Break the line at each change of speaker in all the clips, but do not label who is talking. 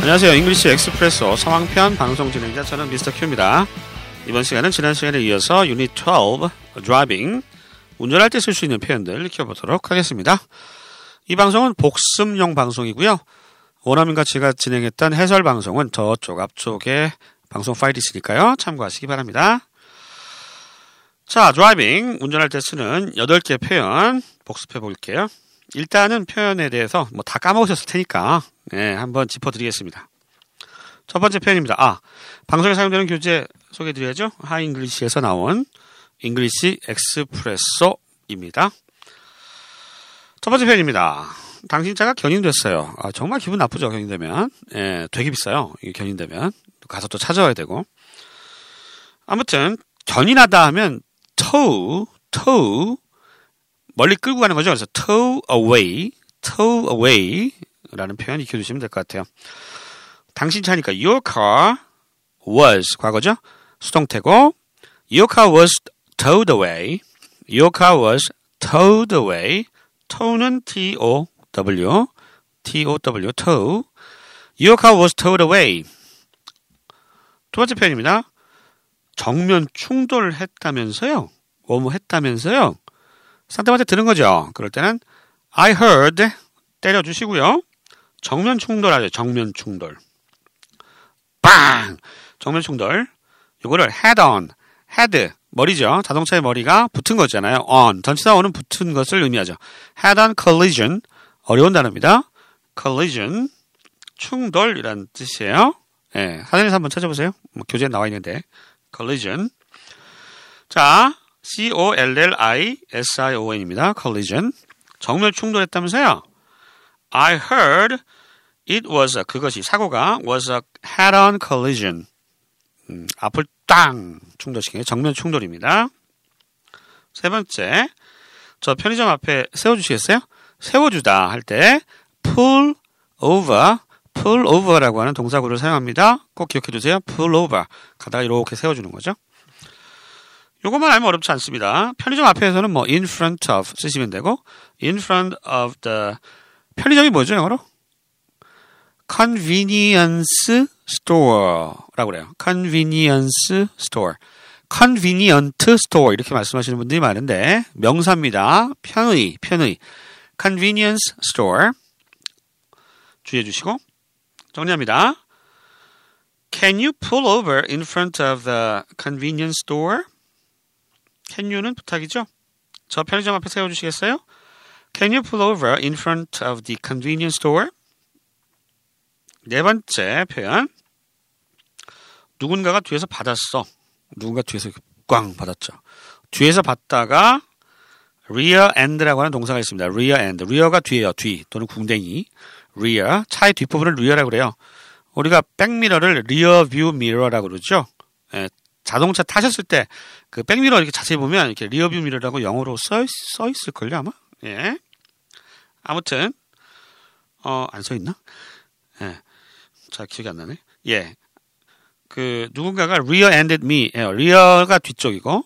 안녕하세요. English Expresso 상황편 방송 진행자 저는 Mr. Q입니다. 이번 시간은 지난 시간에 이어서 유닛 12 driving 운전할 때 쓸 수 있는 표현들 익혀보도록 하겠습니다. 이 방송은 복습용 방송이고요. 원어민과 제가 진행했던 해설 방송은 저쪽 앞쪽에 방송 파일이 있으니까요. 참고하시기 바랍니다. 자, driving 운전할 때 쓰는 8개 표현 복습해 볼게요. 일단은 표현에 대해서 뭐 다 까먹으셨을 테니까 네, 한번 짚어드리겠습니다. 첫 번째 표현입니다. 아, 방송에 사용되는 교재 소개해드려야죠. 하잉글리시에서 나온 English Expresso입니다. 첫 번째 표현입니다. 당신 차가 견인됐어요. 아, 정말 기분 나쁘죠, 견인되면. 예, 되게 비싸요. 이게 견인되면. 가서 또 찾아와야 되고. 아무튼, 견인하다 하면 tow, tow, 멀리 끌고 가는 거죠. 그래서 tow away, tow away 라는 표현 익혀두시면 될 것 같아요. 당신 차니까 your car was 과거죠. 수동태고 your car was towed away. your car was towed away. tow는 T-O-W, T-O-W, tow. your car was towed away. 두 번째 표현입니다. 정면 충돌했다면서요. 뭐뭐 했다면서요. 상대방한테 들은 거죠. 그럴 때는 I heard 때려주시고요. 정면 충돌하죠. 정면 충돌. 빵! 정면 충돌. 요거를 head on, head, 머리죠. 자동차의 머리가 붙은 거잖아요. on, 전치사 on은 붙은 것을 의미하죠. head on collision, 어려운 단어입니다. collision, 충돌이란 뜻이에요. 예, 네, 사전에서 한번 찾아보세요. 뭐, 교재에 나와 있는데. collision. 자, C-O-L-L-I-S-I-O-N입니다. collision. 정면 충돌했다면서요? I heard it was a, 그것이 사고가 was a head-on collision. 음, 앞을 땅 충돌시키는 정면 충돌입니다. 세 번째, 저 편의점 앞에 세워주시겠어요? 세워주다 할 때 pull over, pull over라고 하는 동사구를 사용합니다. 꼭 기억해 두세요. pull over. 가다가 이렇게 세워주는 거죠. 요것만 알면 어렵지 않습니다. 편의점 앞에서는 뭐 in front of 쓰시면 되고 in front of the 편의점이 뭐죠, 영어로? convenience store라고 그래요. convenience store. convenient store 이렇게 말씀하시는 분들이 많은데 명사입니다. 편의, 편의. convenience store. 주의해 주시고 정리합니다. Can you pull over in front of the convenience store? Can you는 부탁이죠? 저 편의점 앞에 세워주시겠어요? Can you pull over in front of the convenience store? 네 번째 표현. 누군가가 뒤에서 받았어. 누군가 뒤에서 꽝 받았죠. 뒤에서 받다가 rear end라고 하는 동사가 있습니다. rear end. rear가 뒤에요. 뒤 또는 궁뎅이. rear. 차의 뒷부분을 rear라고 그래요. 우리가 백미러를 rear view mirror라고 그러죠. 예, 자동차 타셨을 때 그 백미러 이렇게 자세히 보면 이렇게 rear view mirror라고 영어로 써, 써 있을 걸요, 아마? 예. 아무튼, 어, 안 써 있나? 예. 잘 기억이 안 나네. 예. 그, 누군가가 rear-ended me. 예, rear가 뒤쪽이고,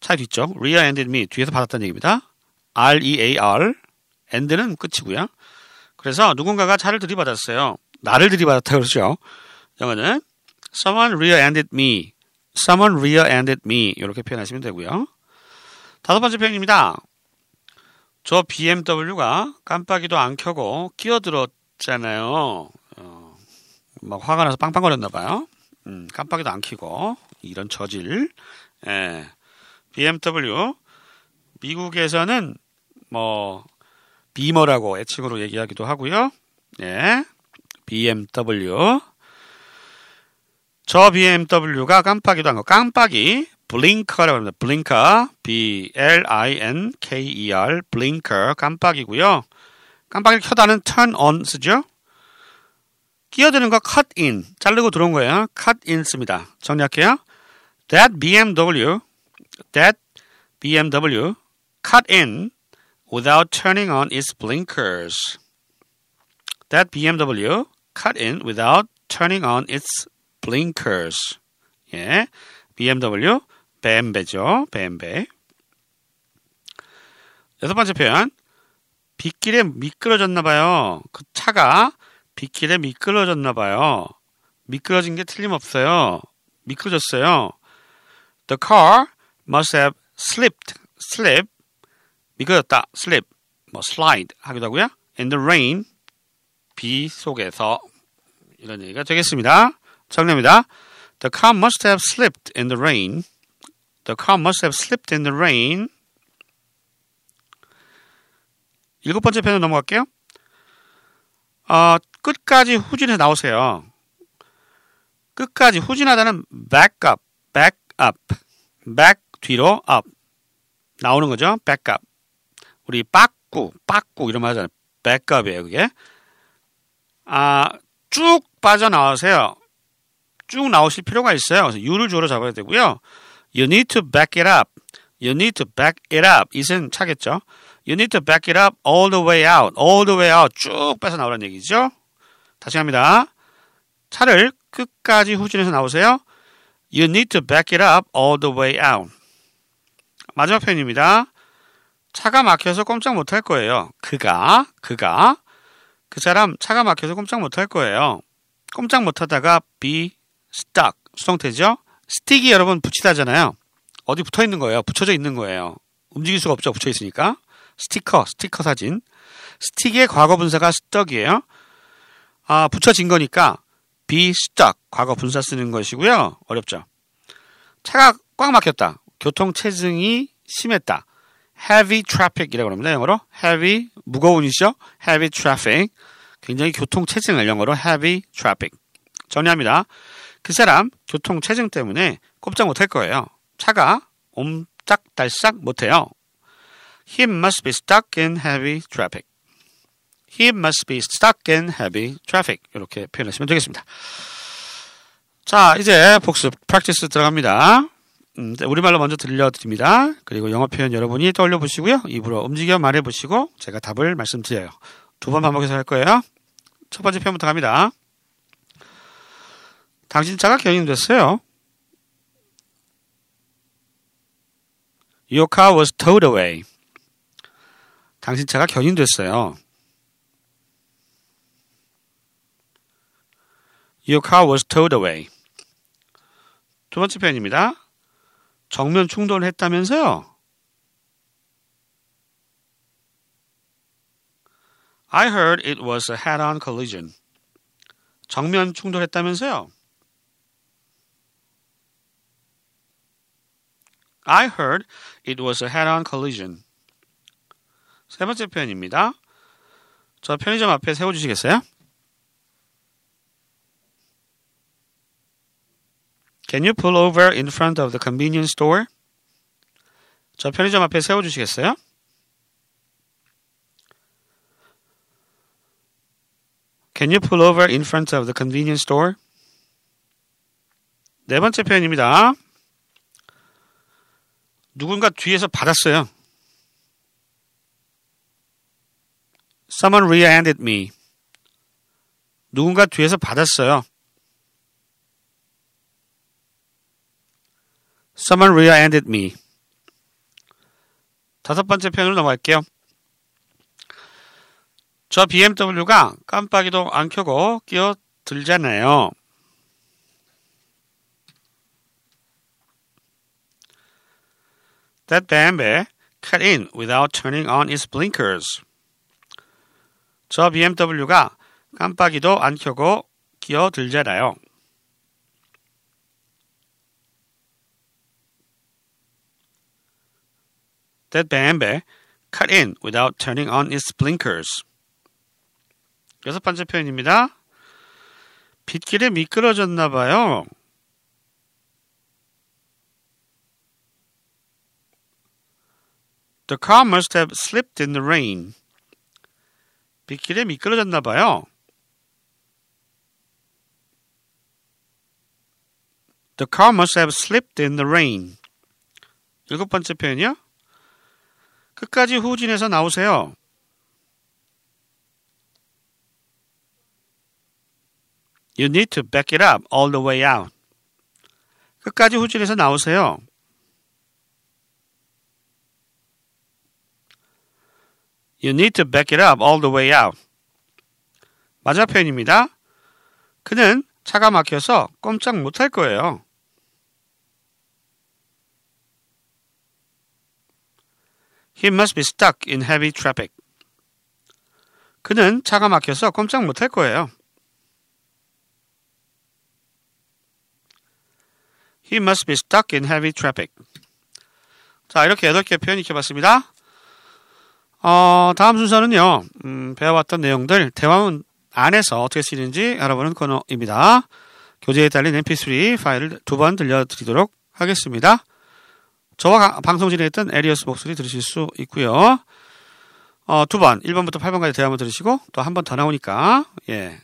차 뒤쪽, rear-ended me. 뒤에서 받았다는 얘기입니다. R-E-A-R. end는 끝이고요. 그래서 누군가가 차를 들이받았어요. 나를 들이받았다 그러죠. 영어는 someone rear-ended me. Someone rear-ended me. 이렇게 표현하시면 되고요. 다섯 번째 표현입니다. 저 BMW가 깜빡이도 안 켜고 끼어들었잖아요. 어, 막 화가 나서 빵빵거렸나 봐요. 음, 깜빡이도 안 켜고 이런 저질. 예. BMW 미국에서는 뭐 비머라고 애칭으로 얘기하기도 하고요. 예. BMW 저 BMW가 깜빡이도 안 거. 깜빡이 블링커라고 합니다. 블링커 B L I N K E R 블링커 깜빡이고요. 깜빡이를 켜다는 turn on 쓰죠. 끼어드는 거 cut in 자르고 들어온 거예요. cut in 씁니다. 정리할게요. That BMW that BMW cut in without turning on its blinkers. That BMW cut in without turning on its blinkers. 예. BMW 뱀배죠. 뱀배. 여섯 번째 표현. 빗길에 미끄러졌나 봐요. 그 차가 빗길에 미끄러졌나 봐요. 미끄러진 게 틀림없어요. 미끄러졌어요. The car must have slipped, slip, 미끄러졌다, slip, 뭐 slide 하기도 하고요. In the rain, 비 속에서 이런 얘기가 되겠습니다. 정리합니다. The car must have slipped in the rain. The car must have slipped in the rain. 일곱 번째 편으로 넘어갈게요. 어, 끝까지 후진해서 나오세요. 끝까지 후진하다는 back up, back up, back 뒤로 up 나오는 거죠. back up. 우리 빠꾸, 빠꾸 이런 말 하잖아요. back up이에요, 그게. 아, 쭉 빠져나오세요. 쭉 나오실 필요가 있어요. 그래서 you를 주어로 잡아야 되고요. You need to back it up. You need to back it up. 이은 차겠죠. You need to back it up all the way out. all the way out. 쭉 빼서 나오라는 얘기죠. 다시 합니다. 차를 끝까지 후진해서 나오세요. You need to back it up all the way out. 마지막 표현입니다. 차가 막혀서 꼼짝 못할 거예요. 그가, 그가, 그 사람 차가 막혀서 꼼짝 못할 거예요. 꼼짝 못하다가 be stuck, 수동태죠. 스틱이 여러분 붙이다잖아요. 어디 붙어 있는 거예요. 붙여져 있는 거예요. 움직일 수가 없죠. 붙여 있으니까. 스티커, 스티커 사진. 스틱의 과거 분사가 stuck이에요. 아, 붙여진 거니까 be stuck, 과거 분사 쓰는 것이고요. 어렵죠. 차가 꽉 막혔다. 교통 체증이 심했다. heavy traffic이라고 합니다. 영어로 heavy 무거운이죠. heavy traffic 굉장히 교통 체증을 영어로 heavy traffic 정리합니다. 그 사람 교통 체증 때문에 꼼짝 못할 거예요. 차가 옴짝달싹 못해요. He must be stuck in heavy traffic. He must be stuck in heavy traffic. 이렇게 표현하시면 되겠습니다. 자, 이제 복습 프랙티스 들어갑니다. 음, 우리말로 먼저 들려드립니다. 그리고 영어 표현 여러분이 떠올려 보시고요. 입으로 움직여 말해 보시고 제가 답을 말씀드려요. 두 번 반복해서 할 거예요. 첫 번째 표현부터 갑니다. 당신 차가 견인됐어요. Your car was towed away. 당신 차가 견인됐어요. Your car was towed away. 두 번째 표현입니다. 정면 충돌을 했다면서요? I heard it was a head-on collision. 정면 충돌했다면서요? I heard it was a head-on collision. 세 번째 표현입니다. 저 편의점 앞에 세워주시겠어요? Can you pull over in front of the convenience store? 저 편의점 앞에 세워주시겠어요? Can you pull over in front of the convenience store? 네 번째 표현입니다. 누군가 뒤에서 받았어요. Someone rear-ended me. 누군가 뒤에서 받았어요. Someone rear-ended me. 다섯 번째 표현으로 넘어갈게요. 저 BMW가 깜빡이도 안 켜고 끼어들잖아요. That BMW cut in without turning on its blinkers. 저 BMW가 깜빡이도 안 켜고 끼어들잖아요. That BMW cut in without turning on its blinkers. 여섯 번째 표현입니다. 빗길에 미끄러졌나 봐요. The car must have slipped in the rain. 빗길에 미끄러졌나 봐요. The car must have slipped in the rain. 일곱 번째 표현이요. 끝까지 후진해서 나오세요. You need to back it up all the way out. 끝까지 후진해서 나오세요. You need to back it up all the way out. 맞아 표현입니다. 그는 차가 막혀서 꼼짝 못할 거예요. He must be stuck in heavy traffic. 그는 차가 막혀서 꼼짝 못할 거예요. He must be stuck in heavy traffic. 자, 이렇게 8개 표현 익혀봤습니다. 어, 다음 순서는요, 음, 배워왔던 내용들 대화문 안에서 어떻게 쓰이는지 알아보는 코너입니다. 교재에 달린 mp3 파일을 두 번 들려드리도록 하겠습니다. 저와 방송 진행했던 에리어스 목소리 들으실 수 있고요. 어, 두 번, 1번부터 8번까지 대화 한번 들으시고 또 한 번 더 나오니까 예.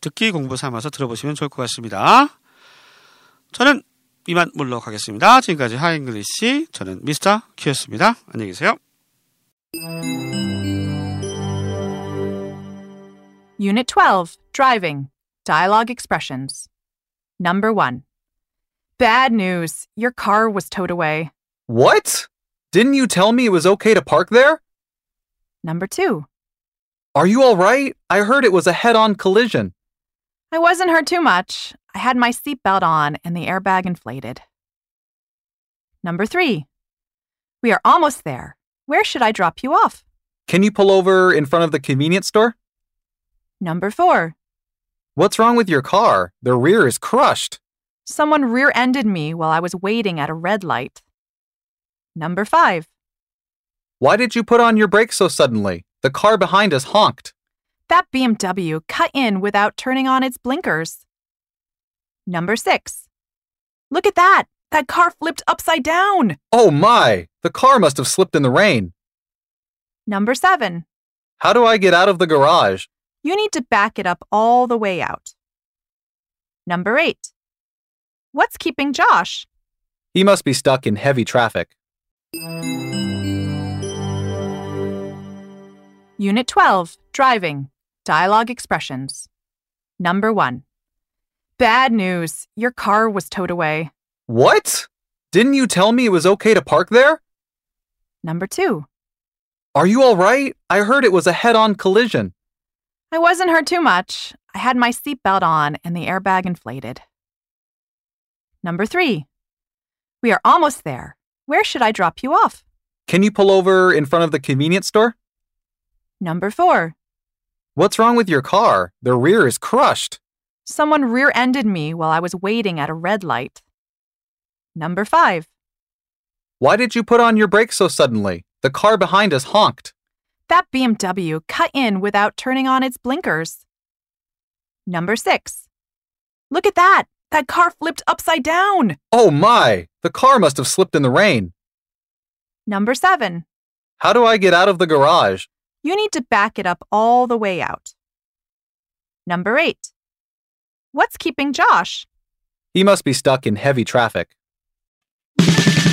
듣기 공부 삼아서 들어보시면 좋을 것 같습니다. 저는 이만 물러가겠습니다. 지금까지 하잉글리시 저는 미스터 큐였습니다. 안녕히 계세요.
Unit 12 Driving Dialogue Expressions. Number 1. Bad news. Your car was towed away.
What? Didn't you tell me it was okay to park there?
Number 2.
Are you all right? I heard it was a head on collision.
I wasn't hurt too much. I had my seatbelt on and the airbag inflated. Number 3. We are almost there. Where should I drop you off?
Can you pull over in front of the convenience store?
Number 4.
What's wrong with your car? The rear is crushed.
Someone rear ended me while I was waiting at a red light. Number 5.
Why did you put on your brakes so suddenly? The car behind us honked.
That BMW cut in without turning on its blinkers. Number 6. Look at that! That car flipped upside down!
Oh my! The car must have slipped in the rain.
Number 7.
How do I get out of the garage?
You need to back it up all the way out. Number 8. What's keeping Josh?
He must be stuck in heavy traffic.
Unit 12 Driving Dialogue Expressions. Number 1. Bad news. Your car was towed away.
What? Didn't you tell me it was okay to park there?
Number 2.
Are you all right? I heard it was a head on collision.
I wasn't hurt too much. I had my seatbelt on and the airbag inflated. Number 3. We are almost there. Where should I drop you off?
Can you pull over in front of the convenience store?
Number 4.
What's wrong with your car? The rear is crushed.
Someone rear ended me while I was waiting at a red light. Number 5.
Why did you put on your brakes so suddenly? The car behind us honked.
That BMW cut in without turning on its blinkers. Number 6. Look at that! That car flipped upside down!
Oh my! The car must have slipped in the rain.
Number 7.
How do I get out of the garage?
You need to back it up all the way out. Number 8. What's keeping Josh?
He must be stuck in heavy traffic. Thank you